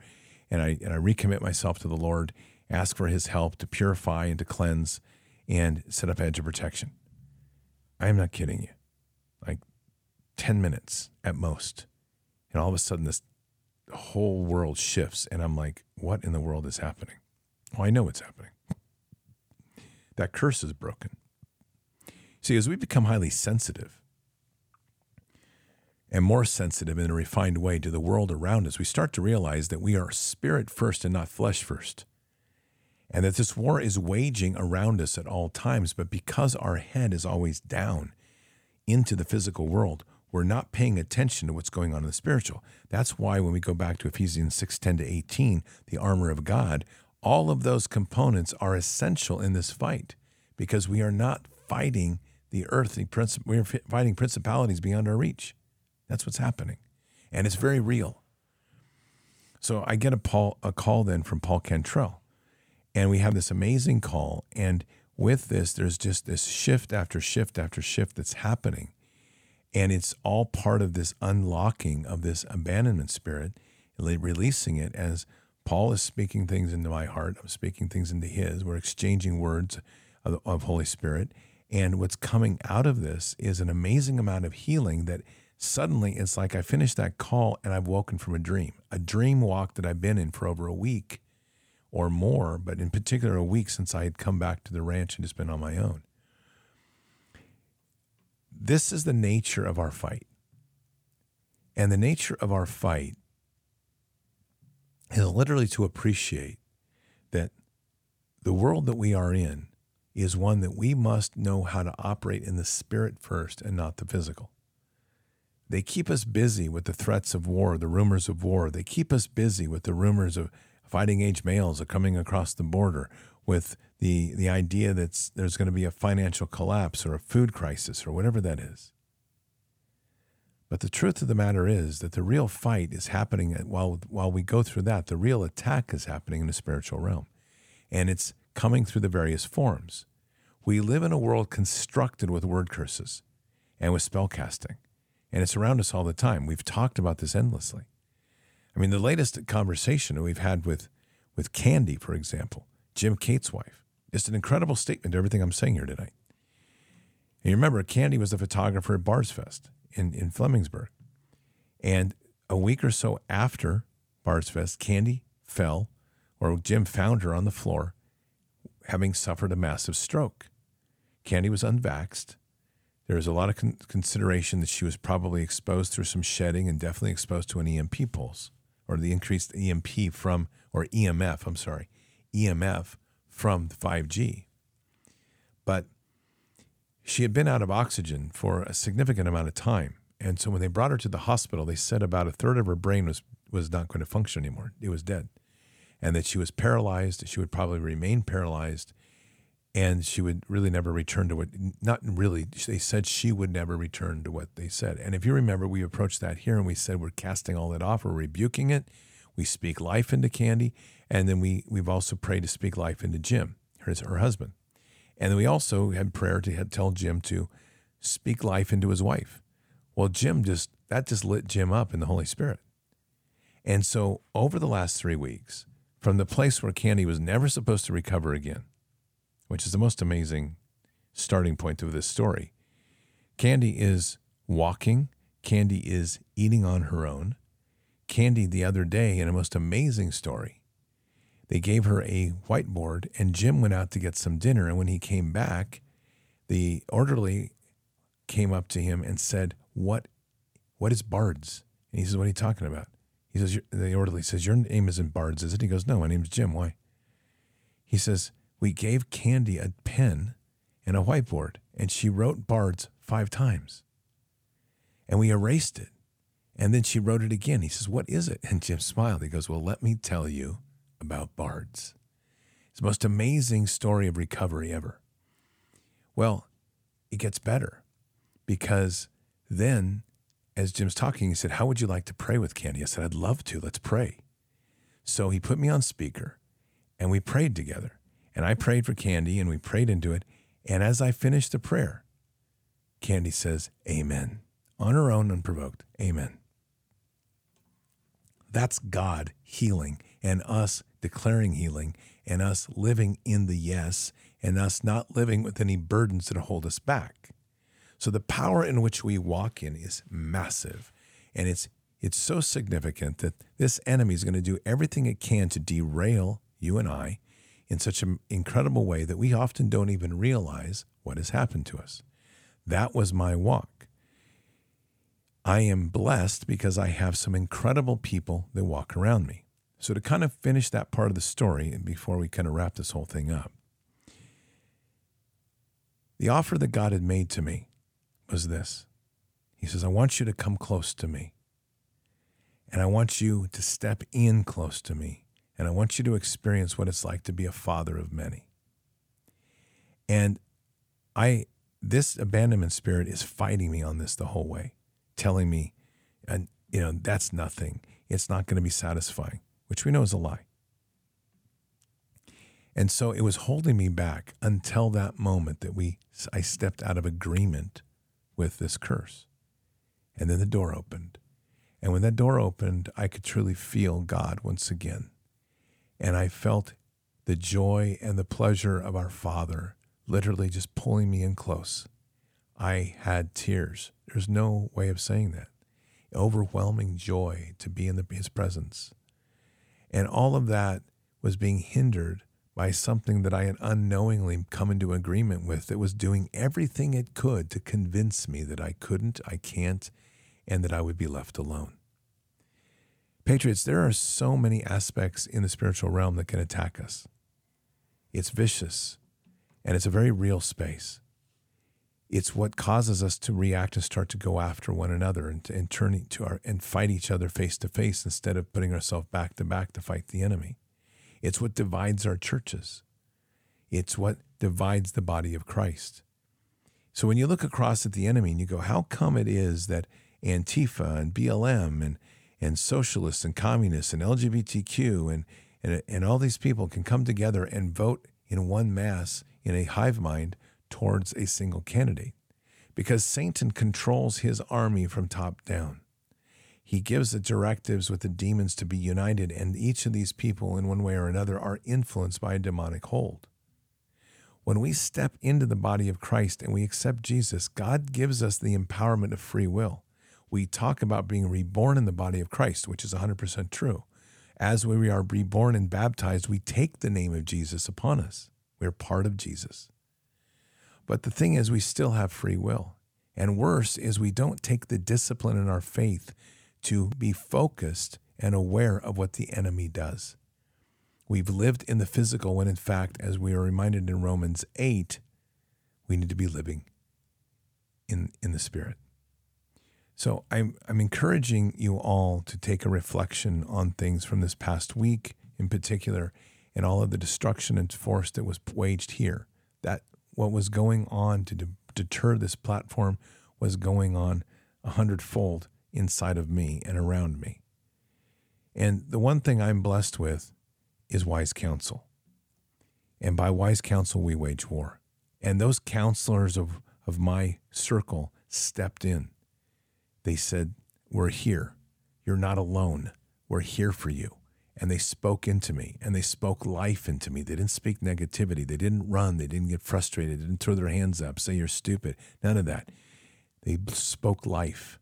and I and I recommit myself to the Lord, ask for His help to purify and to cleanse, and set up a edge of protection. I am not kidding you, like ten minutes at most, and all of a sudden this whole world shifts, and I'm like, what in the world is happening? Well, I know what's happening. That curse is broken. See, as we become highly sensitive and more sensitive in a refined way to the world around us, we start to realize that we are spirit first and not flesh first. And that this war is waging around us at all times, but because our head is always down into the physical world, we're not paying attention to what's going on in the spiritual. That's why when we go back to Ephesians 6 10 to 18, the armor of God, all of those components are essential in this fight because we are not fighting the earthly princip- we're fighting principalities beyond our reach. That's what's happening. And it's very real. So I get a, Paul, a call then from Paul Cantrell, and we have this amazing call. And with this, there's just this shift after shift after shift that's happening. And it's all part of this unlocking of this abandonment spirit, releasing it as Paul is speaking things into my heart. I'm speaking things into his. We're exchanging words of, of Holy Spirit. And what's coming out of this is an amazing amount of healing that suddenly it's like I finished that call and I've woken from a dream, a dream walk that I've been in for over a week or more, but in particular, a week since I had come back to the ranch and just been on my own. This is the nature of our fight. And the nature of our fight is literally to appreciate that the world that we are in is one that we must know how to operate in the spirit first and not the physical. They keep us busy with the threats of war, the rumors of war. They keep us busy with the rumors of fighting age males are coming across the border, with the, the idea that there's going to be a financial collapse or a food crisis or whatever that is. But the truth of the matter is that the real fight is happening while, while we go through that. The real attack is happening in the spiritual realm. And it's coming through the various forms. We live in a world constructed with word curses and with spell casting, and it's around us all the time. We've talked about this endlessly. I mean, the latest conversation we've had with, with Candy, for example, Jim Kate's wife, just an incredible statement to everything I'm saying here tonight. And you remember, Candy was the photographer at Bards Fest in, in Flemingsburg. And a week or so after Bards Fest, Candy fell, or Jim found her on the floor having suffered a massive stroke. Candy was unvaxxed. There was a lot of con- consideration that she was probably exposed through some shedding and definitely exposed to an EMP pulse or the increased EMP from, or EMF, I'm sorry, EMF from 5G. But she had been out of oxygen for a significant amount of time. And so when they brought her to the hospital, they said about a third of her brain was, was not going to function anymore. It was dead and that she was paralyzed. She would probably remain paralyzed, and she would really never return to what. Not really. They said she would never return to what they said. And if you remember, we approached that here, and we said we're casting all that off. We're rebuking it. We speak life into Candy, and then we we've also prayed to speak life into Jim, her her husband, and then we also had prayer to tell Jim to speak life into his wife. Well, Jim just that just lit Jim up in the Holy Spirit. And so over the last three weeks, from the place where Candy was never supposed to recover again, which is the most amazing starting point of this story. Candy is walking, Candy is eating on her own. Candy, the other day, in a most amazing story, they gave her a whiteboard, and Jim went out to get some dinner. And when he came back, the orderly came up to him and said, "What, what is Bards?" And he says, "What are you talking about?" He says, the orderly says, Your name isn't Bards, is it? He goes, No, my name's Jim. Why? He says, We gave Candy a pen and a whiteboard, and she wrote Bards five times. And we erased it. And then she wrote it again. He says, What is it? And Jim smiled. He goes, Well, let me tell you about Bards. It's the most amazing story of recovery ever. Well, it gets better because then as Jim's talking, he said, How would you like to pray with Candy? I said, I'd love to. Let's pray. So he put me on speaker and we prayed together. And I prayed for Candy and we prayed into it. And as I finished the prayer, Candy says, Amen. On her own, unprovoked. Amen. That's God healing and us declaring healing and us living in the yes and us not living with any burdens that hold us back. So the power in which we walk in is massive. And it's it's so significant that this enemy is going to do everything it can to derail you and I in such an incredible way that we often don't even realize what has happened to us. That was my walk. I am blessed because I have some incredible people that walk around me. So, to kind of finish that part of the story, and before we kind of wrap this whole thing up, the offer that God had made to me was this He says, I want you to come close to me. And I want you to step in close to me. And I want you to experience what it's like to be a father of many. And I, this abandonment spirit is fighting me on this the whole way, telling me, and you know, that's nothing. It's not going to be satisfying, which we know is a lie. And so it was holding me back until that moment that we I stepped out of agreement with this curse. And then the door opened. And when that door opened, I could truly feel God once again. And I felt the joy and the pleasure of our Father literally just pulling me in close. I had tears. There's no way of saying that. Overwhelming joy to be in the, his presence. And all of that was being hindered by something that I had unknowingly come into agreement with that was doing everything it could to convince me that I couldn't, I can't, and that I would be left alone. Patriots, there are so many aspects in the spiritual realm that can attack us. It's vicious and it's a very real space. It's what causes us to react and start to go after one another and, and turn to our and fight each other face to face instead of putting ourselves back to back to fight the enemy. It's what divides our churches. It's what divides the body of Christ. So when you look across at the enemy and you go, how come it is that Antifa and BLM and, and socialists and communists and LGBTQ and, and, and all these people can come together and vote in one mass in a hive mind towards a single candidate? Because Satan controls his army from top down. He gives the directives with the demons to be united, and each of these people, in one way or another, are influenced by a demonic hold. When we step into the body of Christ and we accept Jesus, God gives us the empowerment of free will. We talk about being reborn in the body of Christ, which is 100% true. As we are reborn and baptized, we take the name of Jesus upon us. We're part of Jesus. But the thing is, we still have free will. And worse is, we don't take the discipline in our faith to be focused and aware of what the enemy does. We've lived in the physical when, in fact, as we are reminded in Romans 8, we need to be living in, in the Spirit. So I'm, I'm encouraging you all to take a reflection on things from this past week in particular and all of the destruction and force that was waged here. That what was going on to de- deter this platform was going on a hundredfold inside of me and around me. And the one thing I'm blessed with is wise counsel. And by wise counsel, we wage war. And those counselors of, of my circle stepped in. They said, We're here. You're not alone. We're here for you. And they spoke into me and they spoke life into me. They didn't speak negativity. They didn't run. They didn't get frustrated. They didn't throw their hands up, say you're stupid. None of that. They spoke life.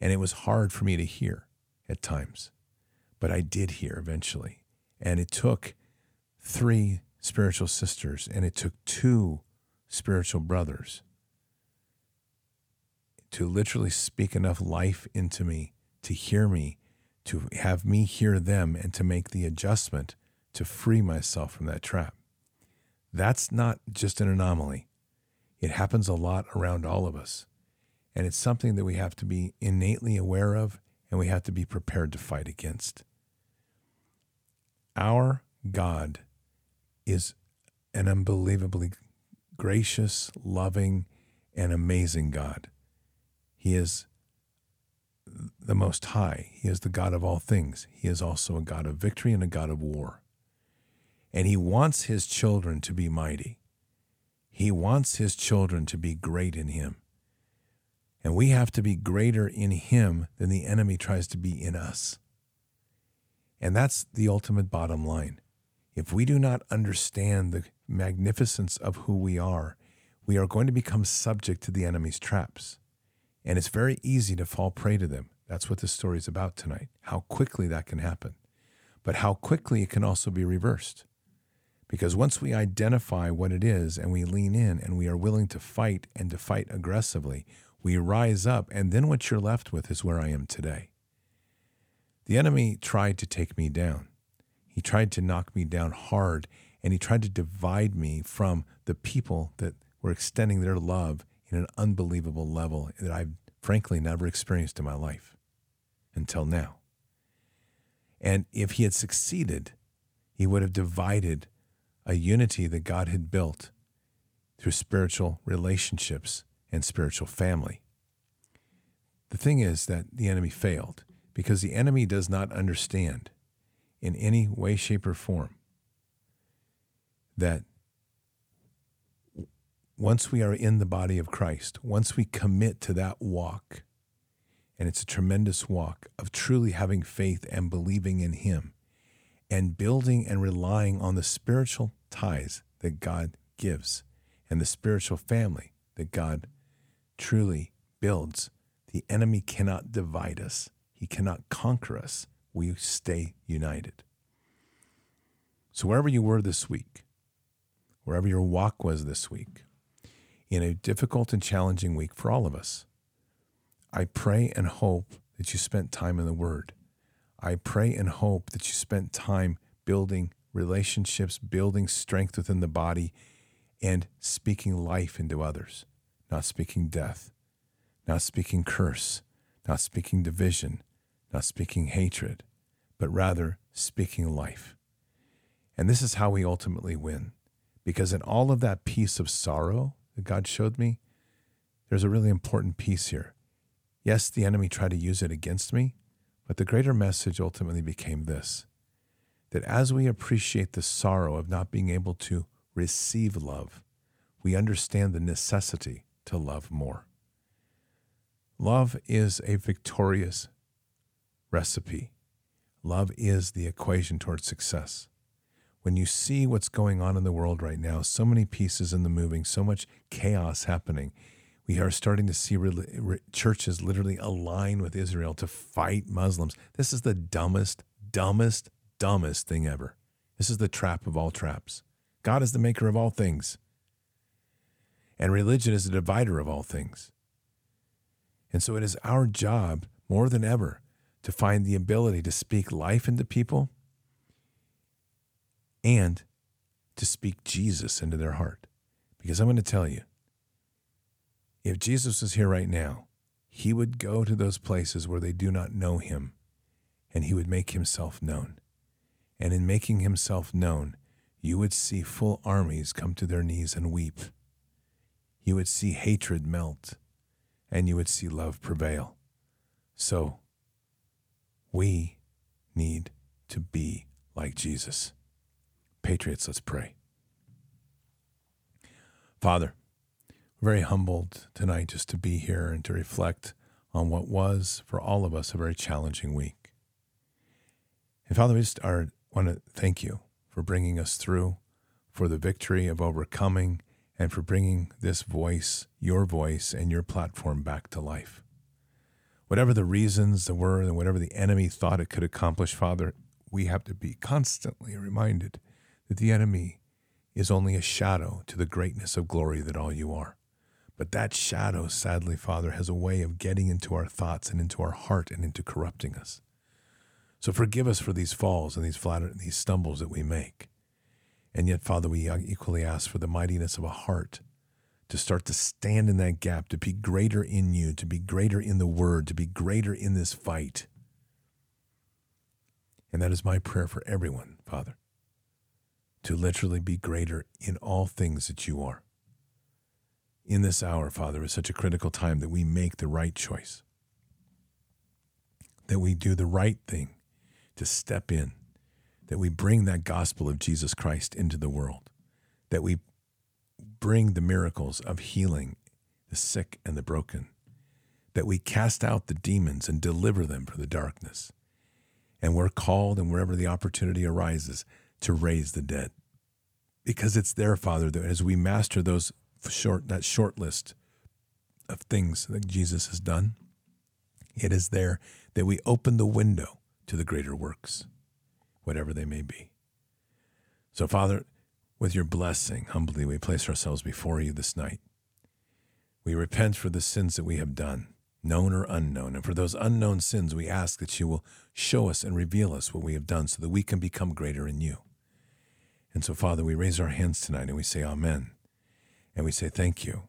And it was hard for me to hear at times, but I did hear eventually. And it took three spiritual sisters and it took two spiritual brothers to literally speak enough life into me to hear me, to have me hear them, and to make the adjustment to free myself from that trap. That's not just an anomaly. It happens a lot around all of us. And it's something that we have to be innately aware of and we have to be prepared to fight against. Our God is an unbelievably gracious, loving, and amazing God. He is the Most High. He is the God of all things. He is also a God of victory and a God of war. And He wants His children to be mighty. He wants His children to be great in Him. And we have to be greater in him than the enemy tries to be in us. And that's the ultimate bottom line. If we do not understand the magnificence of who we are, we are going to become subject to the enemy's traps. And it's very easy to fall prey to them. That's what this story is about tonight, how quickly that can happen, but how quickly it can also be reversed. Because once we identify what it is and we lean in and we are willing to fight and to fight aggressively, we rise up, and then what you're left with is where I am today. The enemy tried to take me down. He tried to knock me down hard, and he tried to divide me from the people that were extending their love in an unbelievable level that I've frankly never experienced in my life until now. And if he had succeeded, he would have divided a unity that God had built through spiritual relationships and spiritual family. The thing is that the enemy failed because the enemy does not understand in any way, shape, or form that once we are in the body of Christ, once we commit to that walk, and it's a tremendous walk of truly having faith and believing in Him and building and relying on the spiritual ties that God gives and the spiritual family that God truly builds. The enemy cannot divide us, he cannot conquer us. We stay united. So, wherever you were this week, wherever your walk was this week, in a difficult and challenging week for all of us, I pray and hope that you spent time in the Word. I pray and hope that you spent time building relationships, building strength within the body, and speaking life into others, not speaking death, not speaking curse, not speaking division, not speaking hatred, but rather speaking life. And this is how we ultimately win. Because in all of that piece of sorrow that God showed me, there's a really important piece here. Yes, the enemy tried to use it against me, but the greater message ultimately became this that as we appreciate the sorrow of not being able to receive love, we understand the necessity to love more. Love is a victorious recipe. Love is the equation towards success. When you see what's going on in the world right now, so many pieces in the moving, so much chaos happening, we are starting to see re- churches literally align with Israel to fight Muslims. This is the dumbest, dumbest, dumbest thing ever. This is the trap of all traps. God is the maker of all things, and religion is a divider of all things. And so it is our job more than ever to find the ability to speak life into people and to speak Jesus into their heart. Because I'm going to tell you, if Jesus was here right now, he would go to those places where they do not know him and he would make himself known. And in making himself known, you would see full armies come to their knees and weep. You would see hatred melt and you would see love prevail. So, we need to be like Jesus. Patriots, let's pray. Father, very humbled tonight just to be here and to reflect on what was for all of us a very challenging week. And Father, we just are, want to thank you for bringing us through, for the victory of overcoming, and for bringing this voice, your voice, and your platform back to life. Whatever the reasons there were and whatever the enemy thought it could accomplish, Father, we have to be constantly reminded that the enemy is only a shadow to the greatness of glory that all you are. But that shadow, sadly, Father, has a way of getting into our thoughts and into our heart and into corrupting us. So forgive us for these falls and these flatter, these stumbles that we make. And yet, Father, we uh, equally ask for the mightiness of a heart to start to stand in that gap, to be greater in you, to be greater in the word, to be greater in this fight. And that is my prayer for everyone, Father, to literally be greater in all things that you are in this hour, Father, is such a critical time that we make the right choice, that we do the right thing to step in, that we bring that gospel of Jesus Christ into the world, that we bring the miracles of healing the sick and the broken, that we cast out the demons and deliver them from the darkness. And we're called, and wherever the opportunity arises, to raise the dead. Because it's there, Father, that as we master those short that short list of things that Jesus has done, it is there that we open the window to the greater works, whatever they may be. So, Father, with your blessing, humbly we place ourselves before you this night. We repent for the sins that we have done, known or unknown. And for those unknown sins, we ask that you will show us and reveal us what we have done so that we can become greater in you. And so, Father, we raise our hands tonight and we say, Amen. And we say, Thank you.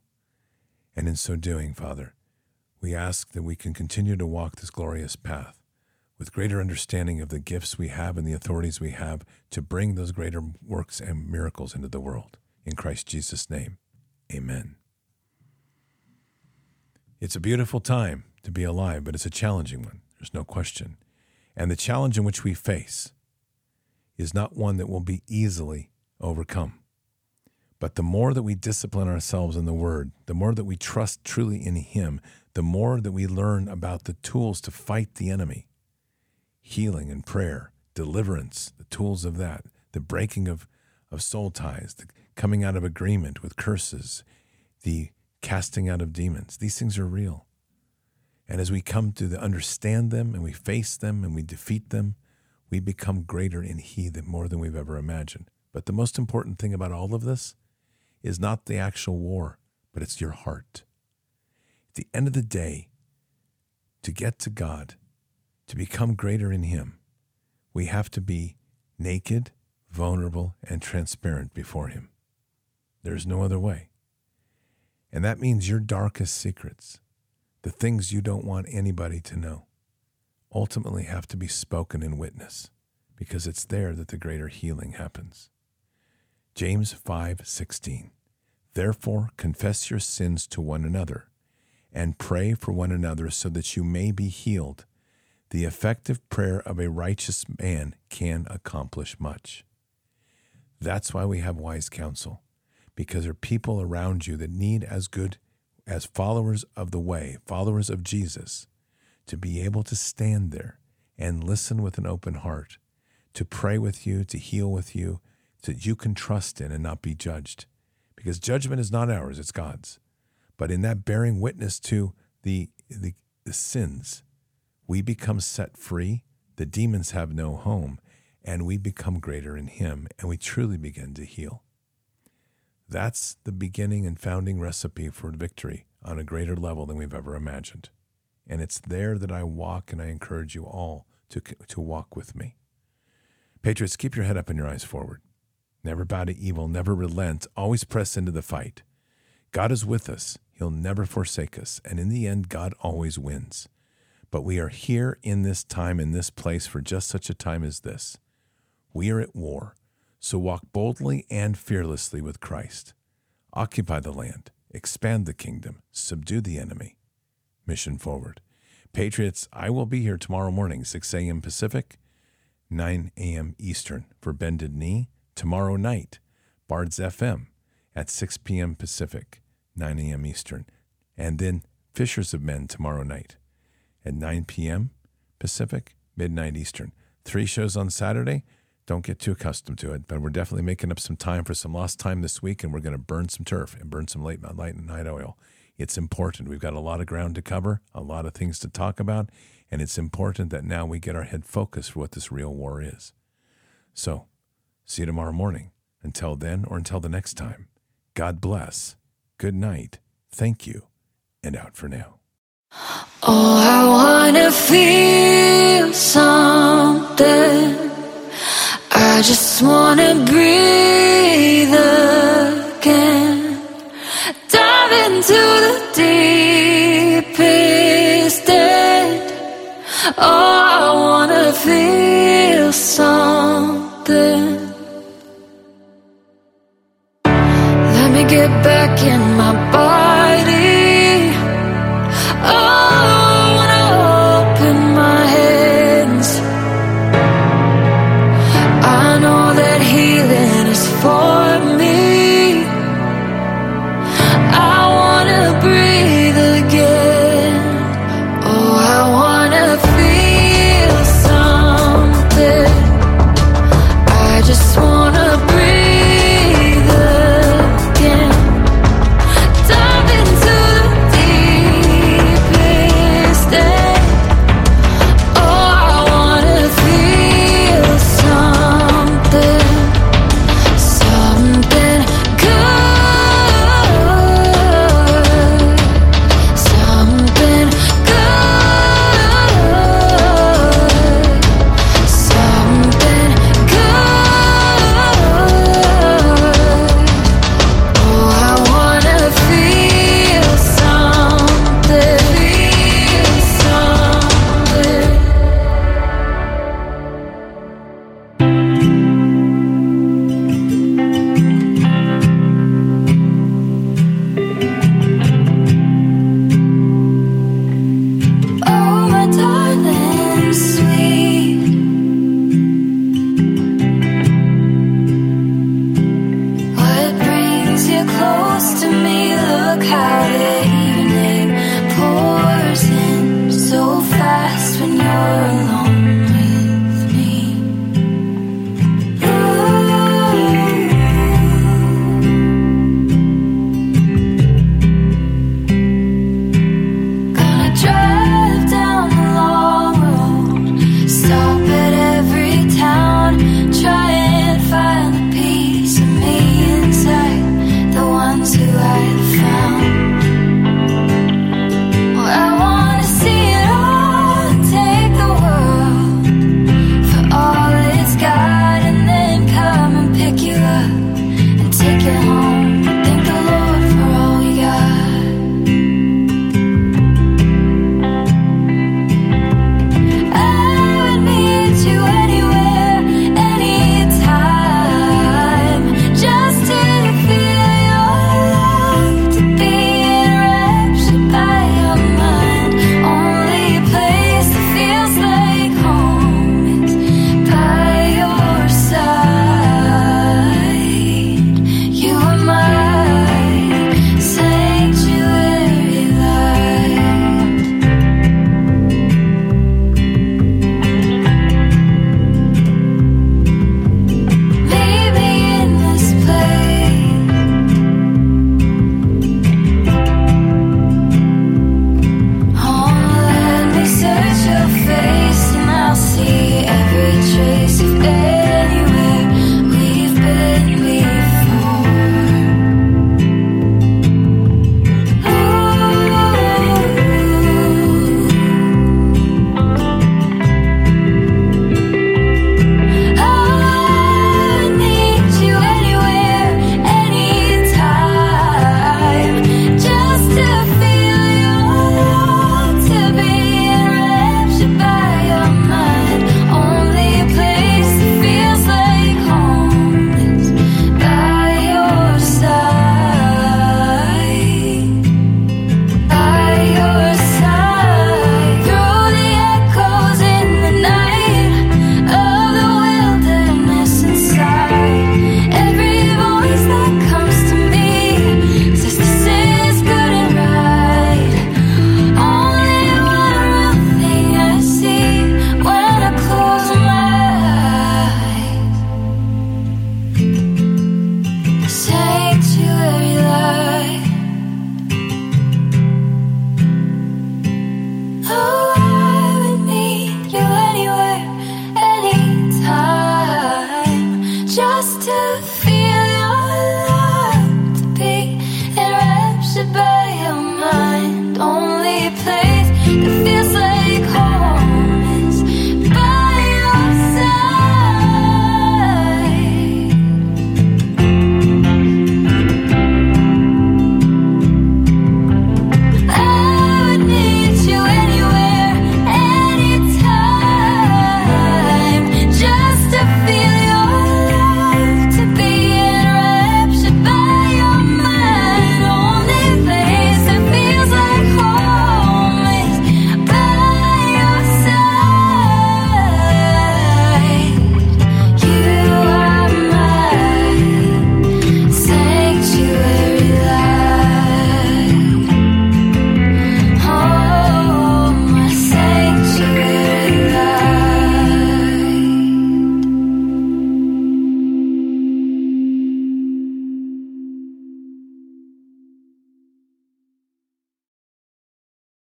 And in so doing, Father, we ask that we can continue to walk this glorious path with greater understanding of the gifts we have and the authorities we have to bring those greater works and miracles into the world. In Christ Jesus' name, amen. It's a beautiful time to be alive, but it's a challenging one. There's no question. And the challenge in which we face is not one that will be easily overcome. But the more that we discipline ourselves in the Word, the more that we trust truly in Him, the more that we learn about the tools to fight the enemy healing and prayer, deliverance, the tools of that, the breaking of, of soul ties, the coming out of agreement with curses, the casting out of demons. These things are real. And as we come to the, understand them and we face them and we defeat them, we become greater in He than more than we've ever imagined. But the most important thing about all of this is not the actual war, but it's your heart. At the end of the day, to get to God, to become greater in Him, we have to be naked, vulnerable, and transparent before Him. There's no other way. And that means your darkest secrets, the things you don't want anybody to know, ultimately have to be spoken in witness because it's there that the greater healing happens. James 5:16 Therefore confess your sins to one another and pray for one another so that you may be healed. The effective prayer of a righteous man can accomplish much. That's why we have wise counsel because there are people around you that need as good as followers of the way, followers of Jesus, to be able to stand there and listen with an open heart, to pray with you, to heal with you, that you can trust in and not be judged. Because judgment is not ours, it's God's. But in that bearing witness to the, the, the sins, we become set free, the demons have no home, and we become greater in Him, and we truly begin to heal. That's the beginning and founding recipe for victory on a greater level than we've ever imagined. And it's there that I walk, and I encourage you all to, to walk with me. Patriots, keep your head up and your eyes forward. Never bow to evil, never relent, always press into the fight. God is with us, He'll never forsake us, and in the end, God always wins. But we are here in this time, in this place, for just such a time as this. We are at war. So walk boldly and fearlessly with Christ. Occupy the land, expand the kingdom, subdue the enemy. Mission forward. Patriots, I will be here tomorrow morning, 6 a.m. Pacific, 9 a.m. Eastern for Bended Knee. Tomorrow night, Bards FM at 6 p.m. Pacific, 9 a.m. Eastern. And then Fishers of Men tomorrow night at 9 p.m. Pacific, midnight Eastern. Three shows on Saturday don't get too accustomed to it, but we're definitely making up some time for some lost time this week, and we're going to burn some turf and burn some late light and night oil. It's important. We've got a lot of ground to cover, a lot of things to talk about, and it's important that now we get our head focused for what this real war is. So, see you tomorrow morning. Until then, or until the next time, God bless. Good night. Thank you, and out for now. Oh, I wanna feel something. I just wanna breathe again. Dive into the deepest end. Oh, I wanna feel something.